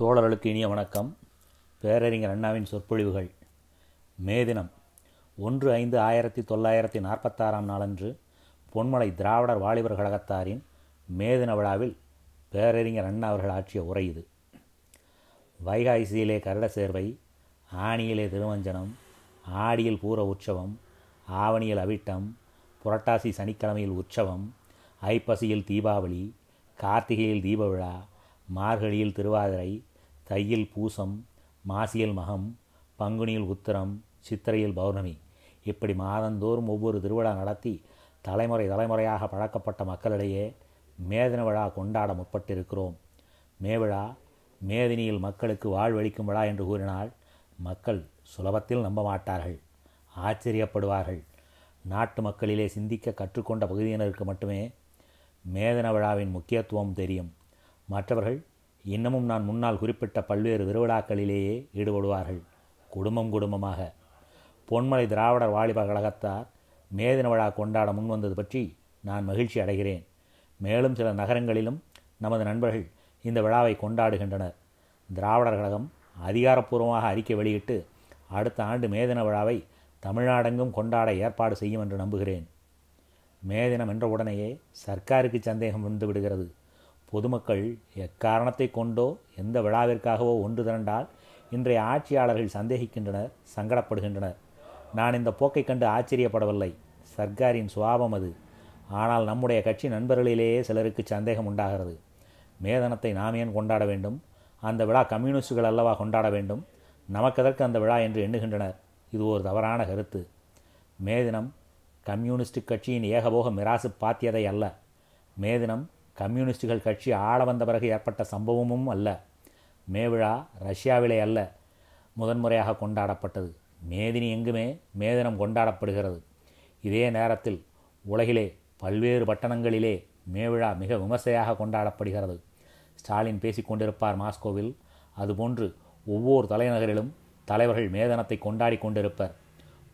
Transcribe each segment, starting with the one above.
தோழர்களுக்கு இனிய வணக்கம். பேரறிஞர் அண்ணாவின் சொற்பொழிவுகள். மே தினம் ஒன்று ஐந்து ஆயிரத்தி தொள்ளாயிரத்தி நாற்பத்தாறாம் நாளன்று பொன்மலை திராவிடர் வாலிபர் கழகத்தாரின் மே தின விழாவில் பேரறிஞர் அண்ணா அவர்கள் ஆற்றிய உரை இது. வைகாசியிலே கருட சேர்வை ஆணியிலே திருவஞ்சனம் ஆடியில் பூர உற்சவம் ஆவணியில் அவிட்டம் புரட்டாசி சனிக்கிழமையில் உற்சவம் ஐப்பசியில் தீபாவளி கார்த்திகையில் தீப விழா மார்கழியில் திருவாதிரை தையில் பூசம் மாசியில் மகம் பங்குனியில் உத்திரம் சித்திரையில் பௌர்ணமி. இப்படி மாதந்தோறும் ஒவ்வொரு திருவிழா நடத்தி தலைமுறை தலைமுறையாக பழக்கப்பட்ட மக்களிடையே மேதின விழா கொண்டாட முற்பட்டிருக்கிறோம். மேவிழா மேதினியில் மக்களுக்கு வாழ்வளிக்கும் விழா என்று கூறினால் மக்கள் சுலபத்தில் நம்ப மாட்டார்கள் ஆச்சரியப்படுவார்கள். நாட்டு மக்களிலே சிந்திக்க கற்றுக்கொண்ட பகுதியினருக்கு மட்டுமே மேதன விழாவின் முக்கியத்துவம் தெரியும். மற்றவர்கள் இன்னமும் நான் முன்னால் குறிப்பிட்ட பல்வேறு திருவிழாக்களிலேயே ஈடுபடுவார்கள். குடும்பம் குடும்பமாக. பொன்மலை திராவிடர் வாலிபர் கழகத்தார் மேதின விழா கொண்டாட முன்வந்தது பற்றி நான் மகிழ்ச்சி அடைகிறேன். மேலும் சில நகரங்களிலும் நமது நண்பர்கள் இந்த விழாவை கொண்டாடுகின்றனர். திராவிடர் கழகம் அதிகாரப்பூர்வமாக அறிக்கை வெளியிட்டு அடுத்த ஆண்டு மேதின விழாவை தமிழ்நாடெங்கும் கொண்டாட ஏற்பாடு செய்யும் என்று நம்புகிறேன். மே தினம் என்ற உடனேயே சர்க்காருக்கு சந்தேகம் வந்து விடுகிறது. பொதுமக்கள் எக்காரணத்தை கொண்டோ எந்த விழாவிற்காகவோ ஒன்று திரண்டால் இன்றைய ஆட்சியாளர்கள் சந்தேகிக்கின்றனர் சங்கடப்படுகின்றனர். நான் இந்த போக்கை கண்டு ஆச்சரியப்படவில்லை. சர்க்காரின் சுவாபம் அது. ஆனால் நம்முடைய கட்சி நண்பர்களிலேயே சிலருக்கு சந்தேகம் உண்டாகிறது. மேதனத்தை நாம் ஏன் கொண்டாட வேண்டும்? அந்த விழா கம்யூனிஸ்டுகள் அல்லவா கொண்டாட வேண்டும்? நமக்கெதற்கு அந்த விழா என்று எண்ணுகின்றனர்? இது ஒரு தவறான கருத்து. மே தினம் கம்யூனிஸ்ட் கட்சியின் ஏகபோக மிராசு பாத்தியதை அல்ல. மே தினம் கம்யூனிஸ்டுகள் கட்சி ஆள வந்த பிறகு ஏற்பட்ட சம்பவமும் அல்ல. மே விழா ரஷ்யாவிலே அல்ல. முதன்முறையாக கொண்டாடப்பட்டது. மேதினி எங்குமே மேதினம் கொண்டாடப்படுகிறது. இதே நேரத்தில் உலகிலே பல்வேறு பட்டணங்களிலே மே விழா மிக விமர்சையாக கொண்டாடப்படுகிறது. ஸ்டாலின் பேசிக்கொண்டிருப்பார் மாஸ்கோவில். அதுபோன்று ஒவ்வொரு தலைநகரிலும் தலைவர்கள் மேதனத்தை கொண்டாடி கொண்டிருப்பர்.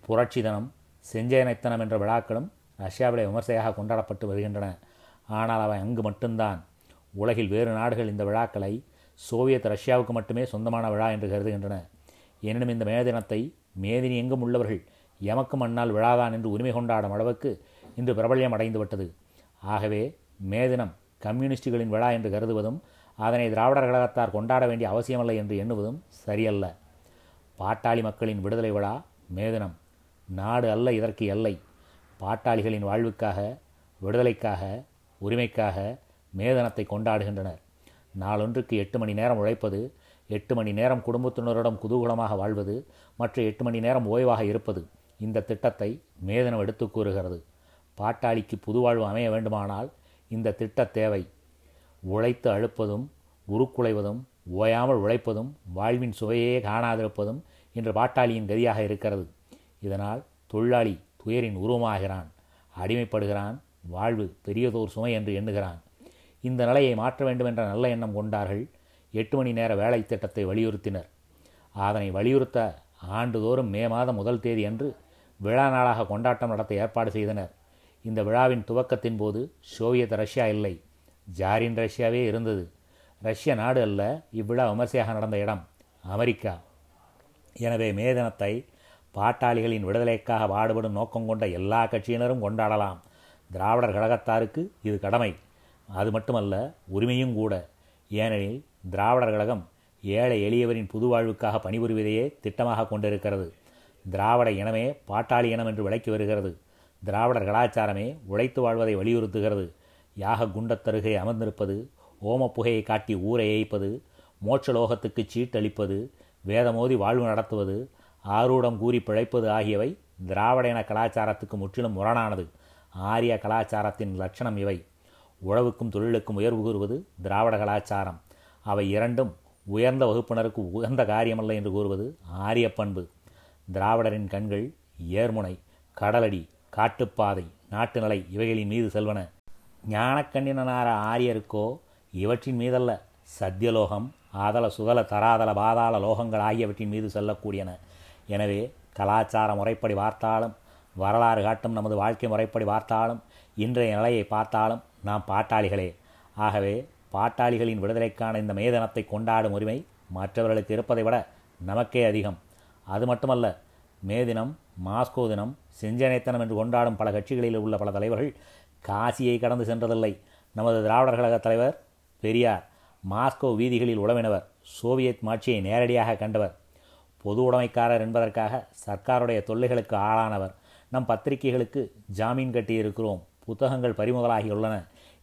புரட்சி தினம் செஞ்சயனைத்தனம் என்ற விழாக்களும் ரஷ்யாவிலே விமர்சையாக கொண்டாடப்பட்டு வருகின்றன. ஆனால் அவன் அங்கு மட்டும்தான். உலகில் வேறு நாடுகள் இந்த விழாக்களை சோவியத் ரஷ்யாவுக்கு மட்டுமே சொந்தமான விழா என்று கருதுகின்றன. எனினும் இந்த மே தினத்தை மேதினி எங்கும் உள்ளவர்கள் எமக்கு மண்ணால் விழாதான் என்று உரிமை கொண்டாடும் அளவுக்கு இன்று பிரபல்யம் அடைந்துவிட்டது ஆகவே மே தினம் கம்யூனிஸ்டுகளின் விழா என்று கருதுவதும் அதனை திராவிடர் கழகத்தார் கொண்டாட வேண்டிய அவசியமில்லை என்று எண்ணுவதும் சரியல்ல. பாட்டாளி மக்களின் விடுதலை விழா மேதினம் நாடு அல்ல இதற்கு எல்லை. பாட்டாளிகளின் வாழ்வுக்காக விடுதலைக்காக உரிமைக்காக மேதனத்தை கொண்டாடுகின்றனர். நாளொன்றுக்கு எட்டு மணி நேரம் உழைப்பது எட்டு மணி நேரம் குடும்பத்தினரிடம் குதூகலமாக வாழ்வது மற்ற எட்டு மணி நேரம் ஓய்வாக இருப்பது இந்த திட்டத்தை மேதனம் எடுத்து கூறுகிறது. பாட்டாளிக்கு புதுவாழ்வு அமைய வேண்டுமானால் இந்த திட்ட தேவை. உழைத்து அழுப்பதும் உருக்குலைவதும் ஓயாமல் உழைப்பதும் வாழ்வின் சுவையே காணாதிருப்பதும் இன்று பாட்டாளியின் கதியாக இருக்கிறது. இதனால் தொழிலாளி துயரின் உருவமாகிறான் அடிமைப்படுகிறான் வாழ்வு பெரியதோர் சுமை என்று எண்ணுகிறான். இந்த நிலையை மாற்ற வேண்டும் என்ற நல்ல எண்ணம் கொண்டார்கள். எட்டு மணி நேர வேலை திட்டத்தை வலியுறுத்தினர். அதனை வலியுறுத்த ஆண்டுதோறும் மே மாதம் முதல் தேதி அன்று விழா நாளாக கொண்டாட்டம் நடத்த ஏற்பாடு செய்தனர். இந்த விழாவின் துவக்கத்தின் போது சோவியத் ரஷ்யா இல்லை ஜாரின் ரஷ்யாவே இருந்தது. ரஷ்ய நாடு அல்ல இவ்விழா விமர்சையாக நடந்த இடம் அமெரிக்கா. எனவே மே தினத்தை பாட்டாளிகளின் விடுதலைக்காக பாடுபடும் நோக்கம் கொண்ட எல்லா கட்சியினரும் கொண்டாடலாம். திராவிடர் கழகத்தாருக்கு இது கடமை. அது மட்டுமல்ல உரிமையும் கூட. ஏனெனில் திராவிடர் கழகம் ஏழை எளியவரின் புது வாழ்வுக்காக பணிபுரிவதையே திட்டமாக கொண்டிருக்கிறது. திராவிட இனமே பாட்டாளி இனம் என்று விளக்கி வருகிறது. திராவிடர் கலாச்சாரமே உழைத்து வாழ்வதை வலியுறுத்துகிறது. யாக குண்டத்தருகே அமர்ந்திருப்பது ஓம புகையை காட்டி ஊரை ஏய்ப்பது மோட்சலோகத்துக்கு சீட்டளிப்பது வேதமோதி வாழ்வு நடத்துவது ஆரூடம் கூறி பிழைப்பது ஆகியவை திராவிட இன கலாச்சாரத்துக்கு முற்றிலும் முரணானது. ஆரிய கலாச்சாரத்தின் லட்சணம் இவை. உழவுக்கும் தொழிலுக்கும் உயர்வு கூறுவது திராவிட கலாச்சாரம். அவை இரண்டும் உயர்ந்த வகுப்பினருக்கு உயர்ந்த காரியமல்ல என்று கூறுவது ஆரிய பண்பு. திராவிடரின் கண்கள் ஏர்முனை கடலடி காட்டுப்பாதை நாட்டு நிலை இவைகளின் மீது செல்வன. ஞானக்கண்ணினார ஆரியருக்கோ இவற்றின் மீதல்ல சத்தியலோகம் ஆதல சுதல தராதல பாதாள லோகங்கள் ஆகியவற்றின் மீது செல்லக்கூடியன. எனவே கலாச்சார முறைப்படி பார்த்தாலும் வரலாறு காட்டும் நமது வாழ்க்கை முறைப்படி பார்த்தாலும் இன்றைய நிலையை பார்த்தாலும் நாம் பாட்டாளிகளே. ஆகவே பாட்டாளிகளின் விடுதலைக்கான இந்த மேதனத்தை கொண்டாடும் உரிமை மற்றவர்களுக்கு இருப்பதை விட நமக்கே அதிகம். அது மட்டுமல்ல மே தினம் மாஸ்கோ தினம் செஞ்சனைத்தனம் என்று கொண்டாடும் பல கட்சிகளில் உள்ள பல தலைவர்கள் காசியை கடந்து சென்றதில்லை. நமது திராவிடர் கழக தலைவர் பெரியார் மாஸ்கோ வீதிகளில் உழவினவர் சோவியத் மாட்சியை நேரடியாக கண்டவர் பொது உடைமைக்காரர் என்பதற்காக சர்க்காருடைய தொல்லைகளுக்கு ஆளானவர். நம் பத்திரிகைகளுக்கு ஜாமீன் கட்டியிருக்கிறோம். புத்தகங்கள் பறிமுதலாகியுள்ளன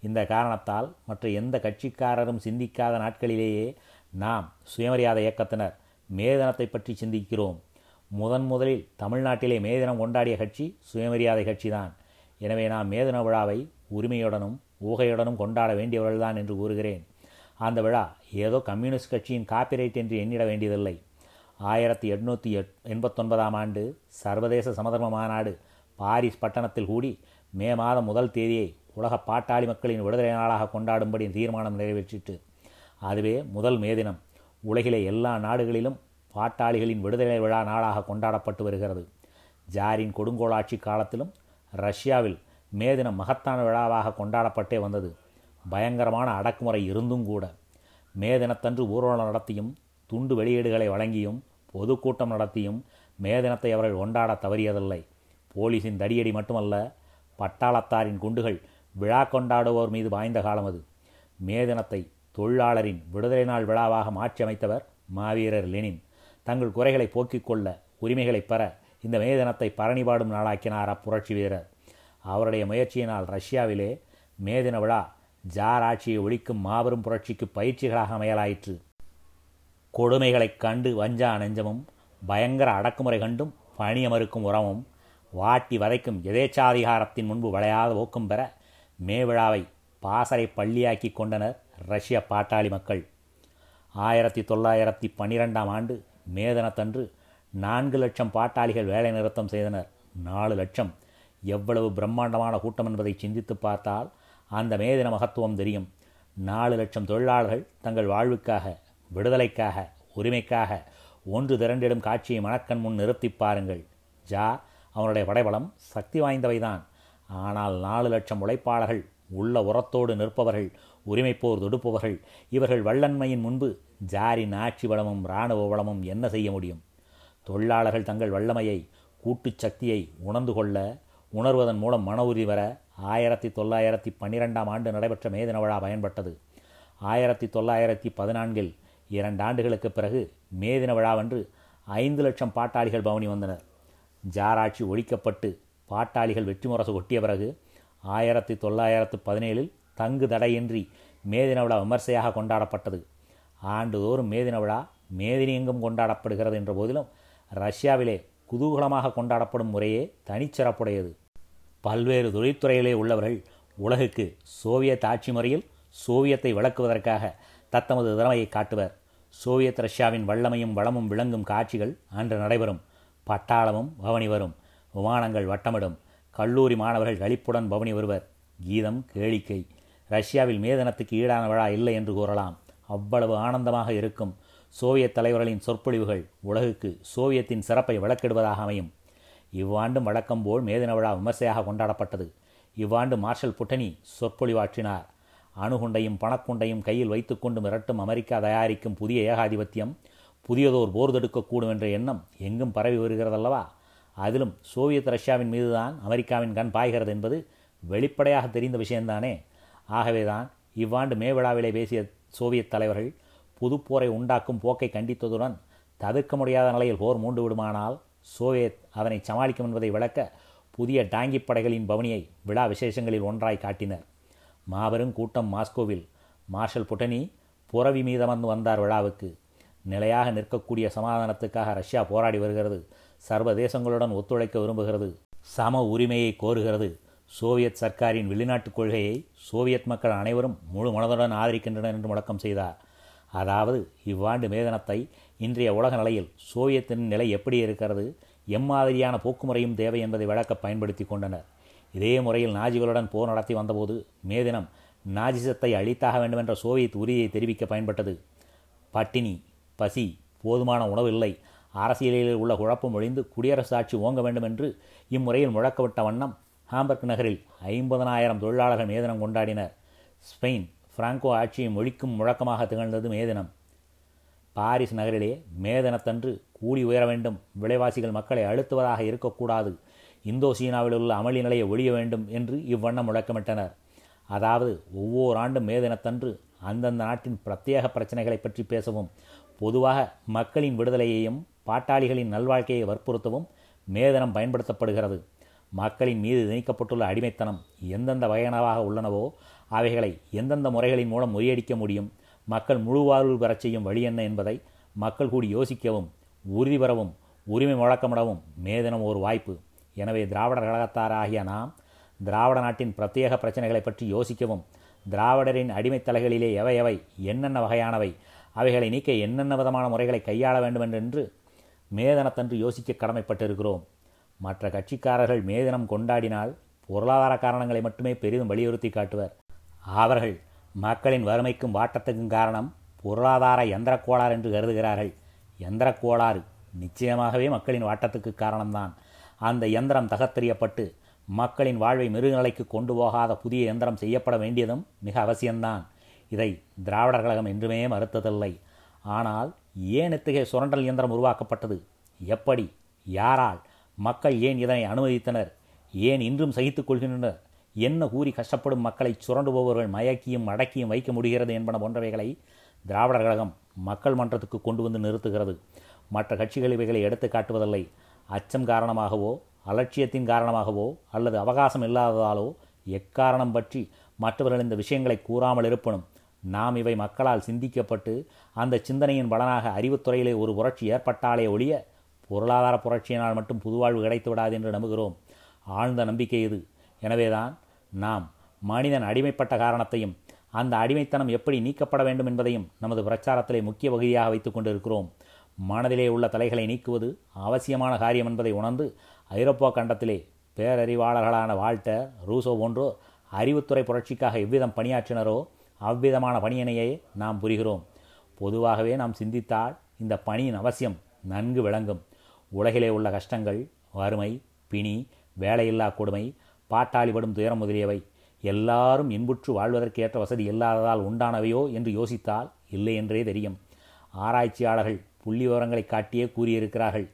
இந்த காரணத்தால் மற்ற எந்த கட்சிக்காரரும் சிந்திக்காத நாட்களிலேயே நாம் சுயமரியாதை இயக்கத்தினர் மேதனத்தை பற்றி சிந்திக்கிறோம். முதன் முதலில் தமிழ்நாட்டிலே மேதினம் கொண்டாடிய கட்சி சுயமரியாதை கட்சிதான். எனவே நாம் மேதின விழாவை உரிமையுடனும் ஊகையுடனும் கொண்டாட வேண்டியவர்கள்தான் என்று கூறுகிறேன். அந்த விழா ஏதோ கம்யூனிஸ்ட் கட்சியின் காப்பிரைட் என்று எண்ணிட வேண்டியதில்லை. ஆயிரத்தி எட்நூற்றி எட் எண்பத்தொன்பதாம் ஆண்டு சர்வதேச சமதர்ம மாநாடு பாரிஸ் பட்டணத்தில் கூடி மே மாதம் முதல் தேதியை உலக பாட்டாளி மக்களின் விடுதலை நாளாக கொண்டாடும்படி தீர்மானம் நிறைவேற்றிட்டு அதுவே முதல் மே தினம். உலகிலே எல்லா நாடுகளிலும் பாட்டாளிகளின் விடுதலை விழா நாளாக கொண்டாடப்பட்டு வருகிறது. ஜாரின் கொடுங்கோளாட்சி காலத்திலும் ரஷ்யாவில் மே தினம் மகத்தான விழாவாக கொண்டாடப்பட்டே வந்தது. பயங்கரமான அடக்குமுறை இருந்தும் கூட. மே தினத்தன்று ஊர்வலம் நடத்தியும் துண்டு வெளியீடுகளை வழங்கியும் பொதுக்கூட்டம் நடத்தியும் மே தினத்தை அவர்கள் கொண்டாட தவறியதில்லை. போலீஸின் தடியடி மட்டுமல்ல பட்டாளத்தாரின் குண்டுகள் விழா கொண்டாடுவோர் மீது பாய்ந்த காலம் அது. மே தினத்தை தொழிலாளரின் விடுதலை நாள் விழாவாக மாற்றி அமைத்தவர் மாவீரர் லெனின். தங்கள் குறைகளை போக்கிக் கொள்ள உரிமைகளை பெற இந்த மே தினத்தை பரணிபாடும் நாளாக்கினார் அப்புரட்சி வீரர். அவருடைய முயற்சியினால் ரஷ்யாவிலே மே தின விழா ஜார் ஆட்சியை ஒழிக்கும் மாபெரும் புரட்சிக்கு பயிற்சிகளாக அமையலாயிற்று. கொடுமைகளைக் கண்டு வஞ்சா நெஞ்சமும் பயங்கர அடக்குமுறை கண்டும் பணியமறுக்கும் உரமும் வாட்டி வதைக்கும் எதேச்சாதிகாரத்தின் முன்பு விளையாத ஊக்கம் பெற மே விழாவை பாசறை பள்ளியாக்கி கொண்டனர் ரஷ்ய பாட்டாளி மக்கள். ஆயிரத்தி தொள்ளாயிரத்தி பன்னிரெண்டாம் ஆண்டு மே தினத்தன்று நான்கு லட்சம் பாட்டாளிகள் வேலை நிறுத்தம் செய்தனர். நாலு லட்சம். எவ்வளவு பிரம்மாண்டமான கூட்டம் என்பதை சிந்தித்து பார்த்தால் அந்த மே தின மகத்துவம் தெரியும். நாலு லட்சம் தொழிலாளர்கள் தங்கள் வாழ்வுக்காக விடுதலைக்காக உரிமைக்காக ஒன்று திரண்டிடும் காட்சியை மணக்கண் முன் நிறுத்தி பாருங்கள். ஜா அவனுடைய படைபலம் சக்தி வாய்ந்தவைதான். ஆனால் நாலு லட்சம் உழைப்பாளர்கள் உள்ள உரத்தோடு நிற்பவர்கள் உரிமைப்போர் தொடுப்பவர்கள் இவர்கள் வல்லன்மையின் முன்பு ஜாரின் ஆட்சி வளமும் இராணுவ வளமும் என்ன செய்ய முடியும்? தொழிலாளர்கள் தங்கள் வல்லமையை கூட்டுச் சக்தியை உணர்ந்து கொள்ள உணர்வதன் மூலம் மன உறுதி வர ஆயிரத்தி தொள்ளாயிரத்தி பன்னிரெண்டாம் ஆண்டு நடைபெற்ற மேதின விழா பயன்பட்டது. ஆயிரத்தி தொள்ளாயிரத்தி பதினான்கில் இரண்டு ஆண்டுகளுக்கு பிறகு மேதின விழாவன்று ஐந்து லட்சம் பாட்டாளிகள் பவனி வந்தனர். ஜாராட்சி ஒழிக்கப்பட்டு பாட்டாளிகள் வெற்றி முரசு கொட்டிய பிறகு ஆயிரத்தி தொள்ளாயிரத்து பதினேழில் தங்கு தடையின்றி மேதின விழா விமர்சையாக கொண்டாடப்பட்டது. ஆண்டுதோறும் மேதின விழா மேதினி எங்கும் கொண்டாடப்படுகிறது என்ற போதிலும் ரஷ்யாவிலே குதூகலமாக கொண்டாடப்படும் முறையே தனிச்சிறப்புடையது. பல்வேறு தொழில்துறையிலே உள்ளவர்கள் உலகுக்கு சோவியத் ஆட்சி முறையில் சோவியத்தை விளக்குவதற்காக தத்தமது திறமையை காட்டுவர். சோவியத் ரஷ்யாவின் வல்லமையும் வளமும் விளங்கும் காட்சிகள் அன்று நடைபெறும். பட்டாளமும் பவனி வரும். விமானங்கள் வட்டமிடும். கல்லூரி மாணவர்கள் களிப்புடன் பவனி வருவர். கீதம் கேளிக்கை. ரஷ்யாவில் மேதனத்துக்கு ஈடான விழா இல்லை என்று கூறலாம். அவ்வளவு ஆனந்தமாக இருக்கும். சோவியத் தலைவர்களின் சொற்பொழிவுகள் உலகுக்கு சோவியத்தின் சிறப்பை விளக்கிடுவதாக அமையும். இவ்வாண்டும் வழக்கம் போல் மேதின விழா விமர்சையாக கொண்டாடப்பட்டது. இவ்வாண்டு மார்ஷல் புட்டனி சொற்பொழிவாற்றினார். அணுகுண்டையும் பணக்குண்டையும் கையில் வைத்துக்கொண்டு மிரட்டும் அமெரிக்கா தயாரிக்கும் புதிய ஏகாதிபத்தியம் புதியதோர் போர் தடுக்கக்கூடும் என்ற எண்ணம் எங்கும் பரவி வருகிறதல்லவா? அதிலும் சோவியத் ரஷ்யாவின் மீதுதான் அமெரிக்காவின் கண் பாய்கிறது என்பது வெளிப்படையாக தெரிந்த விஷயம்தானே? ஆகவேதான் இவ்வாண்டு மே விழாவிலே பேசிய சோவியத் தலைவர்கள் புதுப்போரை உண்டாக்கும் போக்கை கண்டித்ததுடன் தவிர்க்க முடியாத நிலையில் போர் மூண்டு விடுமானால் சோவியத் அதனை சமாளிக்கும் என்பதை விளக்க புதிய டாங்கி படைகளின் பவனியை விழா விசேஷங்களில் ஒன்றாய் காட்டினர். மாபெரும் கூட்டம் மாஸ்கோவில். மார்ஷல் புட்டனி புறவி மீதமர்ந்து வந்தார் விழாவுக்கு. நிலையாக நிற்கக்கூடிய சமாதானத்துக்காக ரஷ்யா போராடி வருகிறது. சர்வதேசங்களுடன் ஒத்துழைக்க விரும்புகிறது. சம உரிமையை கோருகிறது. சோவியத் சர்க்காரின் வெளிநாட்டுக் கொள்கையை சோவியத் மக்கள் அனைவரும் முழு மனதுடன் ஆதரிக்கின்றனர் என்று முழக்கம் செய்தார். அதாவது இவ்வாண்டு மேதனத்தை இன்றைய உலக நிலையில் சோவியத்தின் நிலை எப்படி இருக்கிறது எம்மாதிரியான போக்குமுறையும் தேவை என்பதை விளக்க பயன்படுத்தி கொண்டனர். இதே முறையில் நாஜிகளுடன் போர் நடத்தி வந்தபோது மே தினம் நாஜிசத்தை அழித்தாக வேண்டுமென்ற சோவியத் உரியை தெரிவிக்க பயன்பட்டது. பட்டினி பசி போதுமான உணவு இல்லை அரசியலில் உள்ள குழப்பம் ஒழிந்து குடியரசு ஆட்சி ஓங்க வேண்டும் என்று இம்முறையில் முழக்கவிட்ட வண்ணம் ஹாம்பர்க் நகரில் ஐம்பதனாயிரம் தொழிலாளர்கள் மேதினம் கொண்டாடினர். ஸ்பெயின் பிராங்கோ ஆட்சியை மொழிக்கும் முழக்கமாக திகழ்ந்தது மே தினம். பாரிஸ் நகரிலே மே தினத்தன்று கூலி உயர வேண்டும் விலைவாசிகள் மக்களை அழுத்துவதாக இருக்கக்கூடாது இந்தோ சீனாவில் உள்ள அமளி நிலையை ஒழிய வேண்டும் என்று இவ்வண்ணம் முழக்கமிட்டனர். அதாவது ஒவ்வொரு ஆண்டும் மே தினத்தன்று அந்தந்த நாட்டின் பிரத்யேக பிரச்சனைகளை பற்றி பேசவும் பொதுவாக மக்களின் விடுதலையையும் பாட்டாளிகளின் நல்வாழ்க்கையை வற்புறுத்தவும் மே தினம் பயன்படுத்தப்படுகிறது. மக்களின் மீது திணிக்கப்பட்டுள்ள அடிமைத்தனம் எந்தெந்த வகையானவாக உள்ளனவோ அவைகளை எந்தெந்த முறைகளின் மூலம் முறியடிக்க முடியும் மக்கள் முழு வாழ்வு பெறச் செய்யும் வழி என்ன என்பதை மக்கள் கூடி யோசிக்கவும் உறுதி பெறவும் உரிமை முழக்கமிடவும் மே தினம் ஒரு வாய்ப்பு. எனவே திராவிடர் கழகத்தாராகிய நாம் திராவிட நாட்டின் பிரத்யேக பிரச்சனைகளை பற்றி யோசிக்கவும் திராவிடரின் அடிமைத் தலைகளிலே எவை எவை என்னென்ன வகையானவை அவைகளை நீக்க என்னென்ன விதமான முறைகளை கையாள வேண்டுமென்றென்று மேதனத்தன்று யோசிக்க கடமைப்பட்டிருக்கிறோம். மற்ற கட்சிக்காரர்கள் மேதினம் கொண்டாடினால் பொருளாதார காரணங்களை மட்டுமே பெரிதும் வலியுறுத்தி காட்டுவர். அவர்கள் மக்களின் வறுமைக்கும் வாட்டத்துக்கும் காரணம் பொருளாதார எந்திரக்கோளாறு என்று கருதுகிறார்கள். எந்திரக்கோளாறு நிச்சயமாகவே மக்களின் வாட்டத்துக்கு காரணம்தான். அந்த எந்திரம் தகத்தெறியப்பட்டு மக்களின் வாழ்வை மிருகநிலைக்கு கொண்டு போகாத புதிய எந்திரம் செய்யப்பட வேண்டியதும் மிக அவசியம்தான். இதை திராவிடர் கழகம் என்றுமே மறுத்ததில்லை. ஆனால் ஏன் இத்தகைய சுரண்டல் இயந்திரம் உருவாக்கப்பட்டது? எப்படி? யாரால்? மக்கள் ஏன் இதனை அனுமதித்தனர்? ஏன் இன்றும் சகித்துக் கொள்கின்றனர்? என்ன கூறி கஷ்டப்படும் மக்களை சுரண்டுபவர்கள் மயக்கியும் அடக்கியும் வைக்க முடிகிறது என்பன போன்றவைகளை திராவிடர் கழகம் மக்கள் மன்றத்துக்கு கொண்டு வந்து நிறுத்துகிறது. மற்ற கட்சிகள் இவைகளை எடுத்து காட்டுவதில்லை. அச்சம் காரணமாகவோ அலட்சியத்தின் காரணமாகவோ அல்லது அவகாசம் இல்லாததாலோ எக்காரணம் பற்றி மற்றவர்கள் இந்த விஷயங்களை கூறாமல் இருப்பனும் நாம் இவை மக்களால் சிந்திக்கப்பட்டு அந்த சிந்தனையின் பலனாக அறிவுத்துறையிலே ஒரு புரட்சி ஏற்பட்டாலே ஒழிய பொருளாதார புரட்சியினால் மட்டும் புதுவாழ்வு கிடைத்து விடாது என்று நம்புகிறோம். ஆழ்ந்த நம்பிக்கை இது. எனவேதான் நாம் மனிதன் அடிமைப்பட்ட காரணத்தையும் அந்த அடிமைத்தனம் எப்படி நீக்கப்பட வேண்டும் என்பதையும் நமது பிரச்சாரத்திலே முக்கிய வகையாக வைத்துக் கொண்டிருக்கிறோம். மனதிலே உள்ள தலைகளை நீக்குவது அவசியமான காரியம் என்பதை உணர்ந்து ஐரோப்பா கண்டத்திலே பேரறிவாளர்களான வால்டர் ரூசோ போன்றோ அறிவுத்துறை புரட்சிக்காக எவ்விதம் பணியாற்றினரோ அவ்விதமான பணியினையே நாம் புரிகிறோம். பொதுவாகவே நாம் சிந்தித்தால் இந்த பணியின் அவசியம் நன்கு விளங்கும். உலகிலே உள்ள கஷ்டங்கள் வறுமை பிணி வேலையில்லா கொடுமை பாட்டாளிபடும் துயரம் முதலியவை எல்லாரும் இன்புற்று வாழ்வதற்கு ஏற்ற வசதி இல்லாததால் உண்டானவையோ என்று யோசித்தால் இல்லை என்றே தெரியும். ஆராய்ச்சியாளர்கள் புள்ளி விவரங்களை காட்டியே கூறியிருக்கிறார்கள்.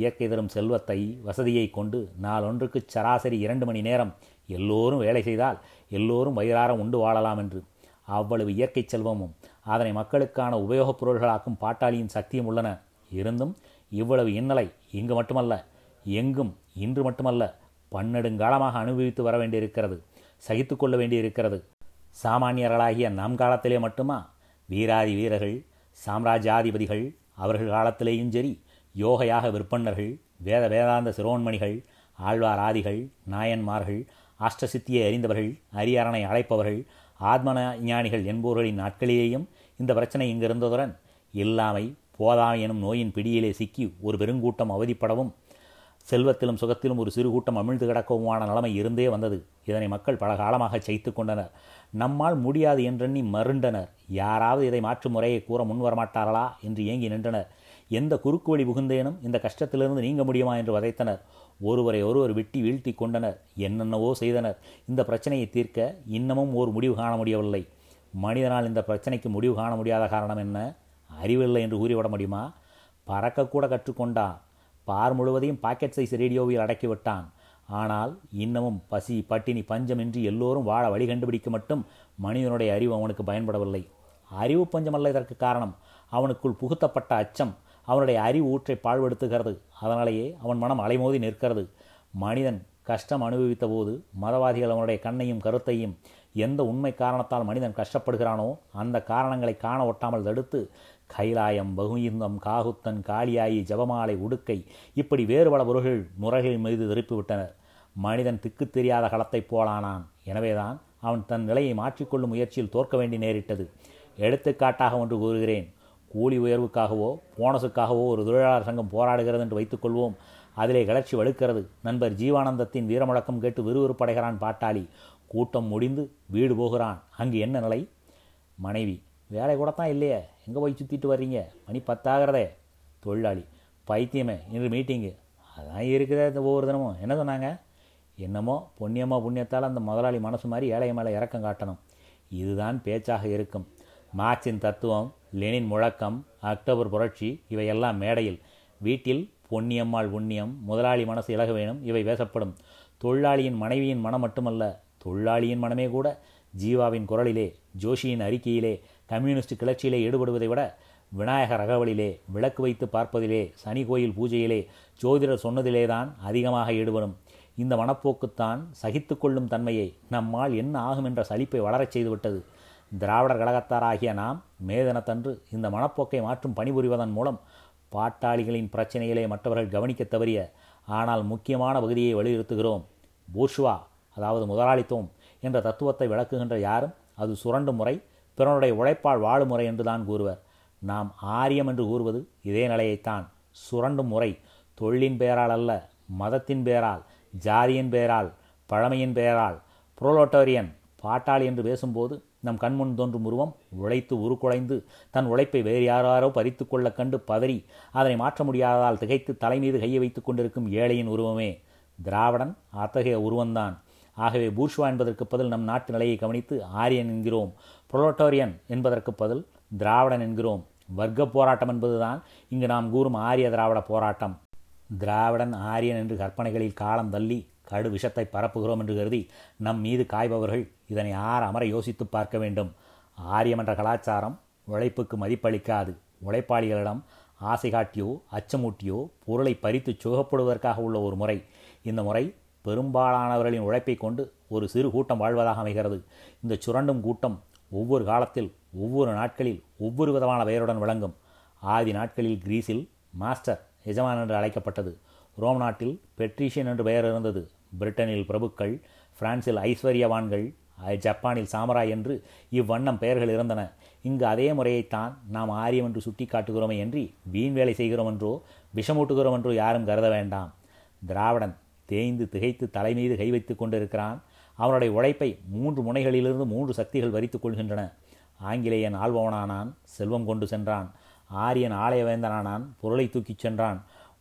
இயற்கை தரும் செல்வத்தை வசதியை கொண்டு நாளொன்றுக்கு சராசரி இரண்டு மணி நேரம் எல்லோரும் வேலை செய்தால் எல்லோரும் வயிறாரம் உண்டு வாழலாம் என்று. அவ்வளவு இயற்கை செல்வமும் அதனை மக்களுக்கான உபயோகப் பொருள்களாக்கும் பாட்டாளியின் சக்தியும் உள்ளன. இருந்தும் இவ்வளவு இன்னலை இங்கு மட்டுமல்ல எங்கும் இன்று மட்டுமல்ல பன்னெடுங்காலமாக அனுபவித்து வர வேண்டியிருக்கிறது சகித்து கொள்ள வேண்டியிருக்கிறது. சாமானியர்களாகிய நம் காலத்திலே மட்டுமா? வீராதி வீரர்கள் சாம்ராஜ்யாதிபதிகள் அவர்கள் காலத்திலேயும் சரி யோகையாக விற்பன்னர்கள் வேத வேதாந்த சிரோன்மணிகள் ஆழ்வார் ஆதிகள் நாயன்மார்கள் அஷ்டசித்தியை அறிந்தவர்கள் அரியரணை அழைப்பவர்கள் ஆத்ம ஞானிகள் என்பவர்களின் நாட்களிலேயும் இந்த பிரச்சனை இங்கிருந்ததுடன் இல்லாமை போதாமை எனும் நோயின் பிடியிலே சிக்கி ஒரு பெருங்கூட்டம் அவதிப்படவும் செல்வத்திலும் சுகத்திலும் ஒரு சிறு கூட்டம் அமிழ்ந்து கிடக்கவுமான நிலைமை இருந்தே வந்தது. இதனை மக்கள் பல காலமாக செய்து கொண்டனர். நம்மால் முடியாது என்றெண்ணி மருண்டனர். யாராவது இதை மாற்றும் முறையை கூற முன்வரமாட்டார்களா என்று ஏங்கி நின்றனர். எந்த குறுக்கு வழி புகுந்தேனும் இந்த கஷ்டத்திலிருந்து நீங்க முடியுமா என்று வதைத்தனர். ஒருவரை ஒருவர் வெட்டி வீழ்த்தி கொண்டனர். என்னென்னவோ செய்தனர். இந்த பிரச்சனையை தீர்க்க இன்னமும் ஒரு முடிவு காண முடியவில்லை. மனிதனால் இந்த பிரச்சனைக்கு முடிவு காண முடியாத காரணம் என்ன? அறிவில்லை என்று கூறிவிட முடியுமா? பறக்கக்கூட கற்றுக்கொண்டான். பார் முழுவதையும் பாக்கெட் சைஸ் ரேடியோவில் அடக்கிவிட்டான். ஆனால் இன்னமும் பசி பட்டினி பஞ்சமின்றி எல்லோரும் வாழ வழி கண்டுபிடிக்க மட்டும் மனிதனுடைய அறிவு அவனுக்கு பயன்படவில்லை. அறிவு பஞ்சமல்ல இதற்கு காரணம். அவனுக்குள் புகுத்தப்பட்ட அச்சம் அவனுடைய அறிவு ஊற்றை பாழ்படுத்துகிறது. அதனாலேயே அவன் மனம் அலைமோதி நிற்கிறது. மனிதன் கஷ்டம் அனுபவித்த போது மதவாதிகள் அவனுடைய கண்ணையும் கருத்தையும் எந்த உண்மை காரணத்தால் மனிதன் கஷ்டப்படுகிறானோ அந்த காரணங்களை காண ஒட்டாமல் தடுத்து கைலாயம் பகுயுந்தம் காகுத்தன் காளியாயி ஜபமாலை உடுக்கை இப்படி வேறு பல பொருள்கள் முறைகள் மீது திருப்பிவிட்டனர். மனிதன் திக்கு தெரியாத களத்தைப் போலானான். எனவேதான் அவன் தன் நிலையை மாற்றிக்கொள்ளும் முயற்சியில் தோற்க வேண்டி நேரிட்டது. எடுத்துக்காட்டாக ஒன்று கூறுகிறேன். கூலி உயர்வுக்காகவோ போனஸுக்காகவோ ஒரு தொழிலாளர் சங்கம் போராடுகிறது என்று வைத்துக்கொள்வோம் அதிலே கிளர்ச்சி வலுக்கிறது. நண்பர் ஜீவானந்தத்தின் வீரமுழக்கம் கேட்டு விறுவிறுப்படைகிறான் பாட்டாளி. கூட்டம் முடிந்து வீடு போகிறான். அங்கு என்ன நிலை? மனைவி வேலை கூட தான் இல்லையே. எங்கே போய் சுற்றிட்டு வர்றீங்க? மணி பத்தாகிறதே. தொழிலாளி பைத்தியமே. இன்று மீட்டிங்கு அதான் இருக்குதே இந்த ஒவ்வொரு தினமும். என்ன சொன்னாங்க? என்னமோ புண்ணியமோ புண்ணியத்தால் அந்த முதலாளி மனசு மாதிரி ஏழை மேலே இறக்கம் காட்டணும். இதுதான் பேச்சாக இருக்கும். மார்க்சின் தத்துவம் லெனின் முழக்கம் அக்டோபர் புரட்சி இவையெல்லாம் மேடையில். வீட்டில் பொன்னியம்மாள் புண்ணியம் முதலாளி மனசு இலக வேணும் இவை பேசப்படும். தொழிலாளியின் மனைவியின் மனம் மட்டுமல்ல தொழிலாளியின் மனமே கூட ஜீவாவின் குரலிலே ஜோஷியின் அறிக்கையிலே கம்யூனிஸ்ட் கிளர்ச்சியிலே ஈடுபடுவதை விட விநாயகர் ரகவலிலே விளக்கு வைத்து பார்ப்பதிலே சனி கோயில் பூஜையிலே ஜோதிடர் சொன்னதிலேதான் அதிகமாக ஈடுபடும். இந்த மனப்போக்குத்தான் சகித்து கொள்ளும் தன்மையை நம்மால் என்ன ஆகும் என்ற சலிப்பை வளரச் செய்துவிட்டது. திராவிடர் கழகத்தாராகிய நாம் மேதனத்தன்று இந்த மனப்போக்கை மாற்றும் பணிபுரிவதன் மூலம் பாட்டாளிகளின் பிரச்சனைகளை மற்றவர்கள் கவனிக்க தவறிய ஆனால் முக்கியமான பகுதியை வலியுறுத்துகிறோம். பூர்ஷ்வா அதாவது முதலாளித்துவம் என்ற தத்துவத்தை விளக்குகின்ற யாரும் அது சுரண்டும் முறை பிறனுடைய உழைப்பால் வாழும் முறை என்றுதான் கூறுவர். நாம் ஆரியம் என்று கூறுவது இதே நிலையைத்தான். சுரண்டும் முறை தொழிலின் பெயரால் அல்ல மதத்தின் பெயரால் ஜாதியின் பெயரால் பழமையின் பெயரால் புரோலோட்டோரியன் பாட்டாளி என்று பேசும்போது நம் கண்முன் தோன்றும் உருவம் உழைத்து உருக்குலைந்து தன் உழைப்பை வேறு யாராரோ பறித்து கொள்ள கண்டு பதறி அதனை மாற்ற முடியாததால் திகைத்து தலைமீது கையை வைத்துக் கொண்டிருக்கும் ஏழையின் உருவமே திராவிடன் அத்தகைய உருவந்தான் ஆகவே பூர்ஷ்வா என்பதற்கு பதில் நம் நாட்டு நிலையை கவனித்து ஆரியன் என்கிறோம். புரோட்டோரியன் என்பதற்கு பதில் திராவிடன் என்கிறோம். வர்க்க போராட்டம் என்பதுதான் இங்கு நாம் கூறும் ஆரிய திராவிட போராட்டம். திராவிடன் ஆரியன் என்று கற்பனைகளில் காலம் தள்ளி கடு விஷத்தை பரப்புகிறோம் என்று கருதி நம் மீது காய்பவர்கள் இதனை ஆற அமர யோசித்து பார்க்க வேண்டும். ஆரியம் என்ற கலாச்சாரம் உழைப்புக்கு மதிப்பளிக்காது. உழைப்பாளிகளிடம் ஆசை காட்டியோ அச்சமூட்டியோ பொருளை பறித்து சுகப்படுவதற்காக உள்ள ஒரு முறை. இந்த முறை பெரும்பாலானவர்களின் உழைப்பை கொண்டு ஒரு சிறு கூட்டம் வாழ்வதாக அமைகிறது. இந்த சுரண்டும் கூட்டம் ஒவ்வொரு காலத்தில் ஒவ்வொரு நாட்களில் ஒவ்வொரு விதமான பெயருடன் விளங்கும். ஆதி நாட்களில் கிரீஸில் மாஸ்டர் எஜமான் என்று அழைக்கப்பட்டது. ரோம் நாட்டில் பெட்ரீஷியன் என்று பெயர் இருந்தது. பிரிட்டனில் பிரபுக்கள் பிரான்சில் ஐஸ்வர்யவான்கள் ஜப்பானில் சாமராய் என்று இவ்வண்ணம் பெயர்கள் இருந்தன. இங்கு அதே முறையைத்தான் நாம் ஆரியம் என்று சுட்டி காட்டுகிறோமே என்று வீண் வேலை செய்கிறோம் என்றோ விஷமூட்டுகிறோம் என்றோ யாரும் கருத வேண்டாம். திராவிடன் தேய்ந்து திகைத்து தலைமீது கை வைத்துக் கொண்டிருக்கிறான். அவனுடைய உழைப்பை மூன்று முனைகளிலிருந்து மூன்று சக்திகள் வரித்துக் கொள்கின்றன. ஆங்கிலேயன் ஆள்பவனானான் செல்வம் கொண்டு சென்றான். ஆரியன் ஆலய வேந்தனானான் பொருளை தூக்கிச் சென்றான்.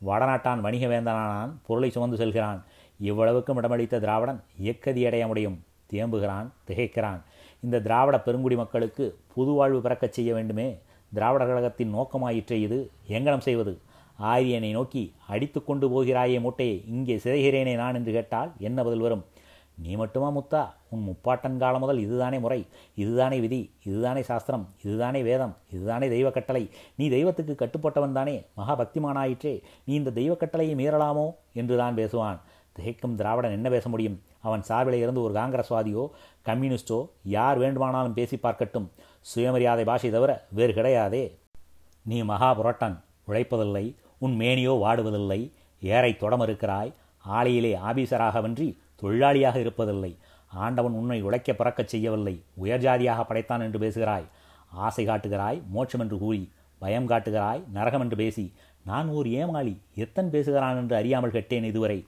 வடநாட்டான் வணிக வேந்தனானான் பொருளை சுமந்து செல்கிறான். இவ்வளவுக்கும் இடமளித்த திராவிடன் இயக்கதி அடைய முடியும் தேம்புகிறான் திகைக்கிறான். இந்த திராவிட பெருங்குடி மக்களுக்கு புது வாழ்வு பிறக்கச் செய்ய வேண்டுமே. திராவிட கழகத்தின் நோக்கமாயிற்றே இது. எங்கனம் செய்வது? ஆரியனை நோக்கி அடித்து கொண்டு போகிறாயே மூட்டையை. இங்கே சிதைகிறேனே நான் என்று கேட்டால் என்ன பதில் வரும்? நீ மட்டுமா முத்தா? உன் முப்பாட்டன் காலம் முதல் இதுதானே முறை. இதுதானே விதி. இதுதானே சாஸ்திரம். இதுதானே வேதம். இதுதானே தெய்வ கட்டளை நீ தெய்வத்துக்கு கட்டுப்பட்டவன் தானே. மகா பக்திமானாயிற்றே. நீ இந்த தெய்வ கட்டளையை மீறலாமோ என்றுதான் பேசுவான். திகைக்கும் திராவிடன் என்ன பேச முடியும்? அவன் சார்பில் இருந்து ஒரு காங்கிரஸ்வாதியோ கம்யூனிஸ்டோ யார் வேண்டுமானாலும் பேசி பார்க்கட்டும். சுயமரியாதை பாஷை தவிர வேறு கிடையாதே. நீ மகா புரட்டன் உழைப்பதில்லை உன் மேனியோ வாடுவதில்லை ஏரை தொடமறுக்கிறாய் ஆலையிலே ஆபீசராகவன்றி தொழிலாளியாக இருப்பதில்லை ஆண்டவன் உன்னை உழைக்க பிறக்கச் செய்யவில்லை உயர்ஜாதியாக படைத்தான் என்று பேசுகிறாய். ஆசை காட்டுகிறாய் மோட்சம் என்று கூறி பயம் காட்டுகிறாய் நரகம் என்று பேசி நான் ஓர் ஏமாளி. எத்தன் பேசுகிறான் என்று அறியாமல் கேட்டேன் இதுவரை.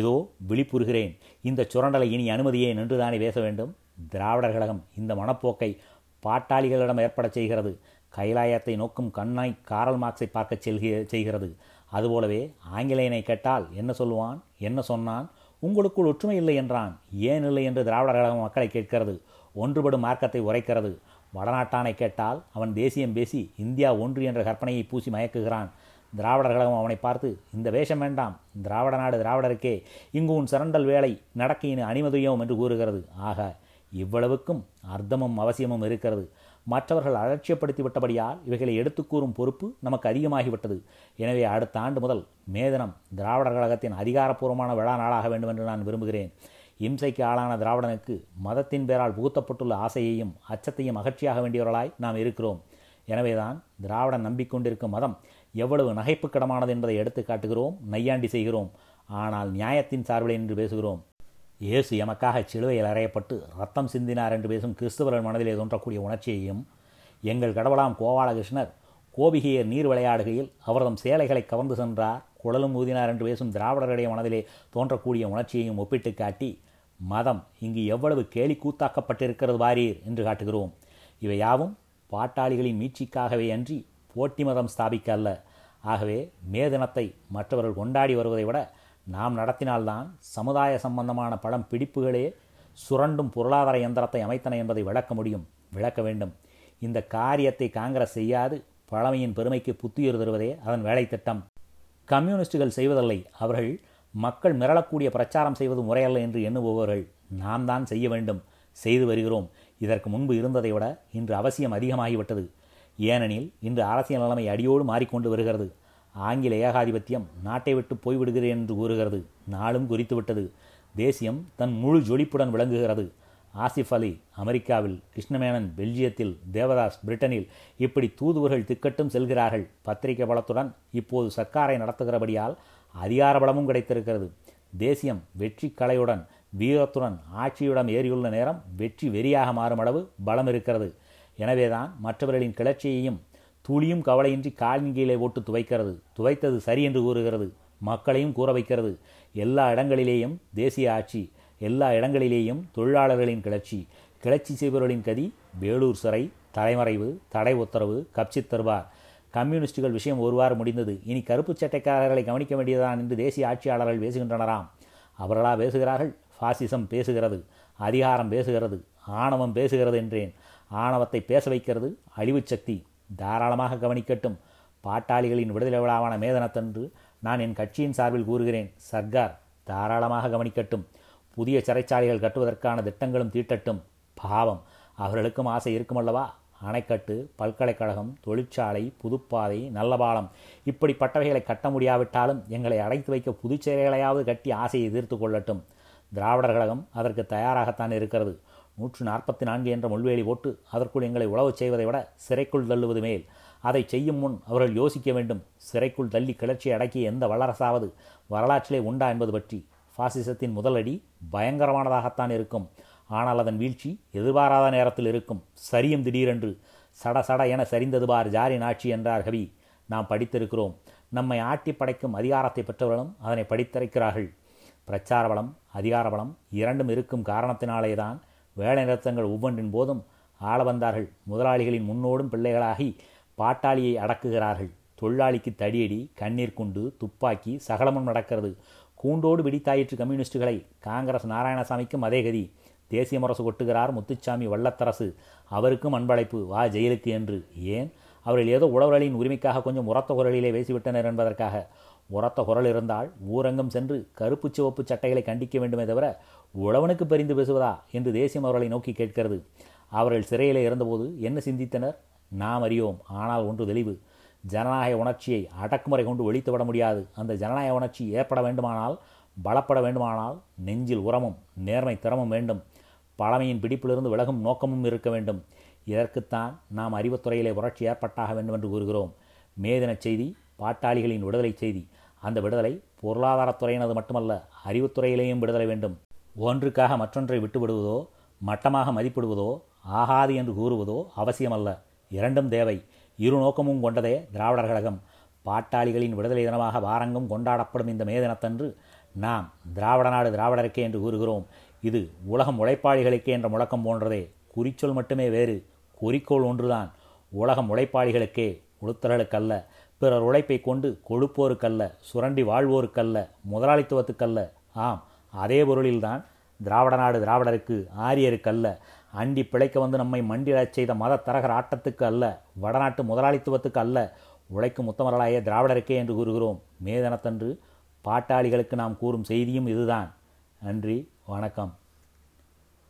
இதோ விழிப்புறுகிறேன். இந்த சுரண்டலை இனி அனுமதியேன் என்றுதானே பேச வேண்டும்? திராவிடர் கழகம் இந்த மனப்போக்கை பாட்டாளிகளிடம் ஏற்படச் செய்கிறது. கைலாயத்தை நோக்கும் கண்ணாய் காரல் மார்க்ஸை பார்க்கச் செல்கிற செய்கிறது. அதுபோலவே ஆங்கிலேயனை கேட்டால் என்ன சொல்லுவான்? என்ன சொன்னான்? உங்களுக்குள் ஒற்றுமை இல்லை என்றான். ஏன் இல்லை என்று திராவிடர் கழகம் மக்களை கேட்கிறது. ஒன்றுபடும் மார்க்கத்தை உரைக்கிறது. வடநாட்டானை கேட்டால் அவன் தேசியம் பேசி இந்தியா ஒன்று என்ற கற்பனையை பூசி மயக்குகிறான். திராவிடர் கழகம் அவனை பார்த்து இந்த வேஷம் வேண்டாம். திராவிட நாடு திராவிடருக்கே. இங்கு உன் சிறண்டல் வேலை நடக்கையின் அணிமதுயம் என்று கூறுகிறது. ஆக இவ்வளவுக்கும் அர்த்தமும் அவசியமும் இருக்கிறது. மற்றவர்கள் அலட்சியப்படுத்தி விட்டபடியால் இவைகளை எடுத்து கூறும் பொறுப்பு நமக்கு அதிகமாகிவிட்டது. எனவே அடுத்த ஆண்டு முதல் மேதனம் திராவிடர் கழகத்தின் அதிகாரப்பூர்வமான விழா நாளாக வேண்டும் என்று நான் விரும்புகிறேன். இம்சைக்கு ஆளான திராவிடனுக்கு மதத்தின் பேரால் புகுத்தப்பட்டுள்ள ஆசையையும் அச்சத்தையும் அகற்றியாக வேண்டியவர்களாய் நாம் இருக்கிறோம். எனவேதான் திராவிடன் நம்பிக்கொண்டிருக்கும் மதம் எவ்வளவு நகைப்புக்கடமானது என்பதை எடுத்து காட்டுகிறோம் நையாண்டி செய்கிறோம். ஆனால் நியாயத்தின் சார்பில் என்று பேசுகிறோம். இயேசு எமக்காக சிலுவையில் அறையப்பட்டு ரத்தம் சிந்தினார் என்று பேசும் கிறிஸ்துவரன் மனதிலே தோன்றக்கூடிய உணர்ச்சியையும் எங்கள் கடவுளாம் கோபாலகிருஷ்ணர் கோபிகையர் நீர் விளையாடுகையில் அவர்தம் சேலைகளை கவர்ந்து சென்றார் குழலும் ஊதினார் என்று பேசும் திராவிடருடைய மனதிலே தோன்றக்கூடிய உணர்ச்சியையும் ஒப்பிட்டு காட்டி மதம் இங்கு எவ்வளவு கேலி கூத்தாக்கப்பட்டிருக்கிறது வாரீர் என்று காட்டுகிறோம். இவை யாவும் பாட்டாளிகளின் மீட்சிக்காகவே அன்றி போட்டி மதம் ஸ்தாபிக்க அல்ல ஆகவே மே தினத்தை மற்றவர்கள் கொண்டாடி வருவதை விட நாம் நடத்தினால்தான் சமுதாய சம்பந்தமான படம் பிடிப்புகளே சுரண்டும் பொருளாதார இயந்திரத்தை அமைத்தன என்பதை விளக்க முடியும் விளக்க வேண்டும். இந்த காரியத்தை காங்கிரஸ் செய்யாது பழமையின் பெருமைக்கு புத்துயிர் தருவதே அதன் வேலை திட்டம். கம்யூனிஸ்டுகள் செய்வதில்லை அவர்கள் மக்கள் மிரளக்கூடிய பிரச்சாரம் செய்வது முறையல்ல என்று எண்ணுபவர்கள். நாம் தான் செய்ய வேண்டும் செய்து வருகிறோம். இதற்கு முன்பு இருந்ததை விட இன்று அவசியம் அதிகமாகிவிட்டது. ஏனெனில் இன்று அரசியல் நிலைமை அடியோடு மாறிக்கொண்டு வருகிறது. ஆங்கில ஏகாதிபத்தியம் நாட்டை விட்டு போய்விடுகிறேன் என்று கூறுகிறது. நாளும் குறித்துவிட்டது தேசியம் தன் முழு ஜொலிப்புடன் விளங்குகிறது. ஆசிஃப் அலி அமெரிக்காவில் கிருஷ்ணமேனன் பெல்ஜியத்தில் தேவதாஸ் பிரிட்டனில் இப்படி தூதுவர்கள் திக்கட்டும் செல்கிறார்கள். பத்திரிகை பலத்துடன் இப்போது சர்க்காரை நடத்துகிறபடியால் அதிகார பலமும் கிடைத்திருக்கிறது. தேசியம் வெற்றி கலையுடன் வீரத்துடன் ஆட்சியுடன் ஏறியுள்ள நேரம் வெற்றி வெறியாக மாறும் அளவு பலம் இருக்கிறது எனவேதான் மற்றவர்களின் கிளர்ச்சியையும் துளியும் கவலையின்றி காலின் கீழே ஓட்டு துவைக்கிறது. துவைத்தது சரி என்று கூறுகிறது. மக்களையும் கூற வைக்கிறது. எல்லா இடங்களிலேயும் தேசிய ஆட்சி எல்லா இடங்களிலேயும் தொழிலாளர்களின் கிளர்ச்சி கிளர்ச்சி செய்பவர்களின் கதி வேலூர் சிறை தலைமறைவு தடை உத்தரவு கப்சித் தருவார் கம்யூனிஸ்டுகள் விஷயம் ஒருவாறு முடிந்தது. இனி கருப்பு சட்டைக்காரர்களை கவனிக்க வேண்டியதுதான் என்று தேசிய ஆட்சியாளர்கள் பேசுகின்றனராம். அவர்களா பேசுகிறார்கள்? ஃபாசிசம் பேசுகிறது. அதிகாரம் பேசுகிறது. ஆணவம் பேசுகிறது என்றேன். ஆணவத்தை பேச வைக்கிறது அழிவுச் சக்தி தாராளமாக கவனிக்கட்டும். பாட்டாளிகளின் விடுதலை விழாவான மேதனத்தன்று நான் என் கட்சியின் சார்பில் கூறுகிறேன். சர்க்கார் தாராளமாக கவனிக்கட்டும். புதிய சிறைச்சாலைகள் கட்டுவதற்கான திட்டங்களும் தீட்டட்டும். பாவம் அவர்களுக்கும் ஆசை இருக்குமல்லவா அணைக்கட்டு பல்கலைக்கழகம் தொழிற்சாலை புதுப்பாதை நல்ல பாலம். இப்படிப்பட்டவைகளை கட்ட முடியாவிட்டாலும் எங்களை அடைத்து வைக்க புதுச்சேரிகளையாவது கட்டி ஆசையை எதிர்த்து கொள்ளட்டும். திராவிடர் கழகம் அதற்கு தயாராகத்தான் இருக்கிறது. நூற்று நாற்பத்தி நான்கு என்ற முள்வேலி போட்டு அதற்குள் எங்களை உழவு செய்வதை விட சிறைக்குள் தள்ளுவது மேல். அதை செய்யும் முன் அவர்கள் யோசிக்க வேண்டும் சிறைக்குள் தள்ளி கிளர்ச்சியை அடக்கிய எந்த வல்லரசாவது வரலாற்றிலே உண்டா என்பது பற்றி. பாசிசத்தின் முதலடி பயங்கரமானதாகத்தான் இருக்கும். ஆனால் அதன் வீழ்ச்சி எதிர்பாராத நேரத்தில் இருக்கும். சரியும் திடீரென்று சட சட என சரிந்தது பார் ஜாரின் ஆட்சி என்றார் கவி. நாம் படித்திருக்கிறோம். நம்மை ஆட்டி படைக்கும் அதிகாரத்தை பெற்றவர்களும் அதனை படித்திருக்கிறார்கள் பிரச்சார பலம் அதிகார பலம் இரண்டும் இருக்கும் காரணத்தினாலே தான் வேலை நிறுத்தங்கள் ஒவ்வொன்றின் போதும் ஆள வந்தார்கள். முதலாளிகளின் முன்னோடும் பிள்ளைகளாகி பாட்டாளியை அடக்குகிறார்கள். தொழிலாளிக்கு தடியடி கண்ணீர் குண்டு துப்பாக்கி சகலமும் நடக்கிறது. கூண்டோடு வெடித்தாயிற்று கம்யூனிஸ்டுகளை. காங்கிரஸ் நாராயணசாமிக்கும் அதே கதி. தேசிய முரசு கொட்டுகிறார் முத்துச்சாமி வள்ளத்தரசு அவருக்கும் அன்பழைப்பு வா ஜெயிலுக்கு என்று. ஏன்? அவர்கள் ஏதோ உழவர்களின் உரிமைக்காக கொஞ்சம் உரத்த குரலிலே பேசிவிட்டனர் என்பதற்காக. உரத்த குரல் இருந்தால் ஊரங்கம் சென்று கருப்பு சிவப்பு சட்டைகளை கண்டிக்க வேண்டுமே தவிர உழவனுக்கு பரிந்து பேசுவதா என்று தேசியம் அவர்களை நோக்கி கேட்கிறது. அவர்கள் சிறையிலே இருந்தபோது என்ன சிந்தித்தனர்? நாம் அறியோம் ஆனால் ஒன்று தெளிவு. ஜனநாயக உணர்ச்சியை அடக்குமுறை கொண்டு ஒழித்துவிட முடியாது. அந்த ஜனநாயக உணர்ச்சி ஏற்பட வேண்டுமானால் பலப்பட வேண்டுமானால் நெஞ்சில் உரமும் நேர்மை திறமும் வேண்டும். பழமையின் பிடிப்பிலிருந்து விலகும் நோக்கமும் இருக்க வேண்டும். இதற்குத்தான் நாம் அறிவுத்துறையிலே புரட்சி ஏற்பட்டாக வேண்டும் என்று கூறுகிறோம் மேதினச் செய்தி பாட்டாளிகளின் விடுதலை செய்தி. அந்த விடுதலை பொருளாதாரத்துறையினது மட்டுமல்ல அறிவுத்துறையிலேயும் விடுதலை வேண்டும். ஒன்றுக்காக மற்றொன்றை விட்டுவிடுவதோ மட்டமாக மதிப்பிடுவதோ ஆகாது என்று கூறுவதோ அவசியமல்ல. இரண்டும் தேவை. இரு நோக்கமும் கொண்டதே திராவிடர் கழகம். பாட்டாளிகளின் விடுதலை தினமாக வாரங்கும் கொண்டாடப்படும் இந்த மே தினத்தன்று நாம் திராவிட நாடு திராவிடருக்கே என்று கூறுகிறோம். இது உலகம் உழைப்பாளிகளுக்கே என்ற முழக்கம் போன்றதே. குறிச்சொல் மட்டுமே வேறு. குறிக்கோள் ஒன்றுதான். உலகம் உழைப்பாளிகளுக்கே உளுத்தர்களுக்கல்ல. பிறர் உழைப்பை கொண்டு கொழுப்போருக்கல்ல. சுரண்டி வாழ்வோருக்கல்ல. முதலாளித்துவத்துக்கல்ல. ஆம் அதே பொருளில்தான் திராவிட நாடு திராவிடருக்கு ஆரியருக்கு அல்ல. அண்டி பிழைக்க வந்து நம்மை மண்டிடச் செய்த மத தரகர் ஆட்டத்துக்கு அல்ல வடநாட்டு முதலாளித்துவத்துக்கு அல்ல உழைக்கும் உத்தமர்களாய திராவிடருக்கே என்று கூறுகிறோம். மே தினத்தன்று பாட்டாளிகளுக்கு நாம் கூறும் செய்தியும் இதுதான். நன்றி வணக்கம்.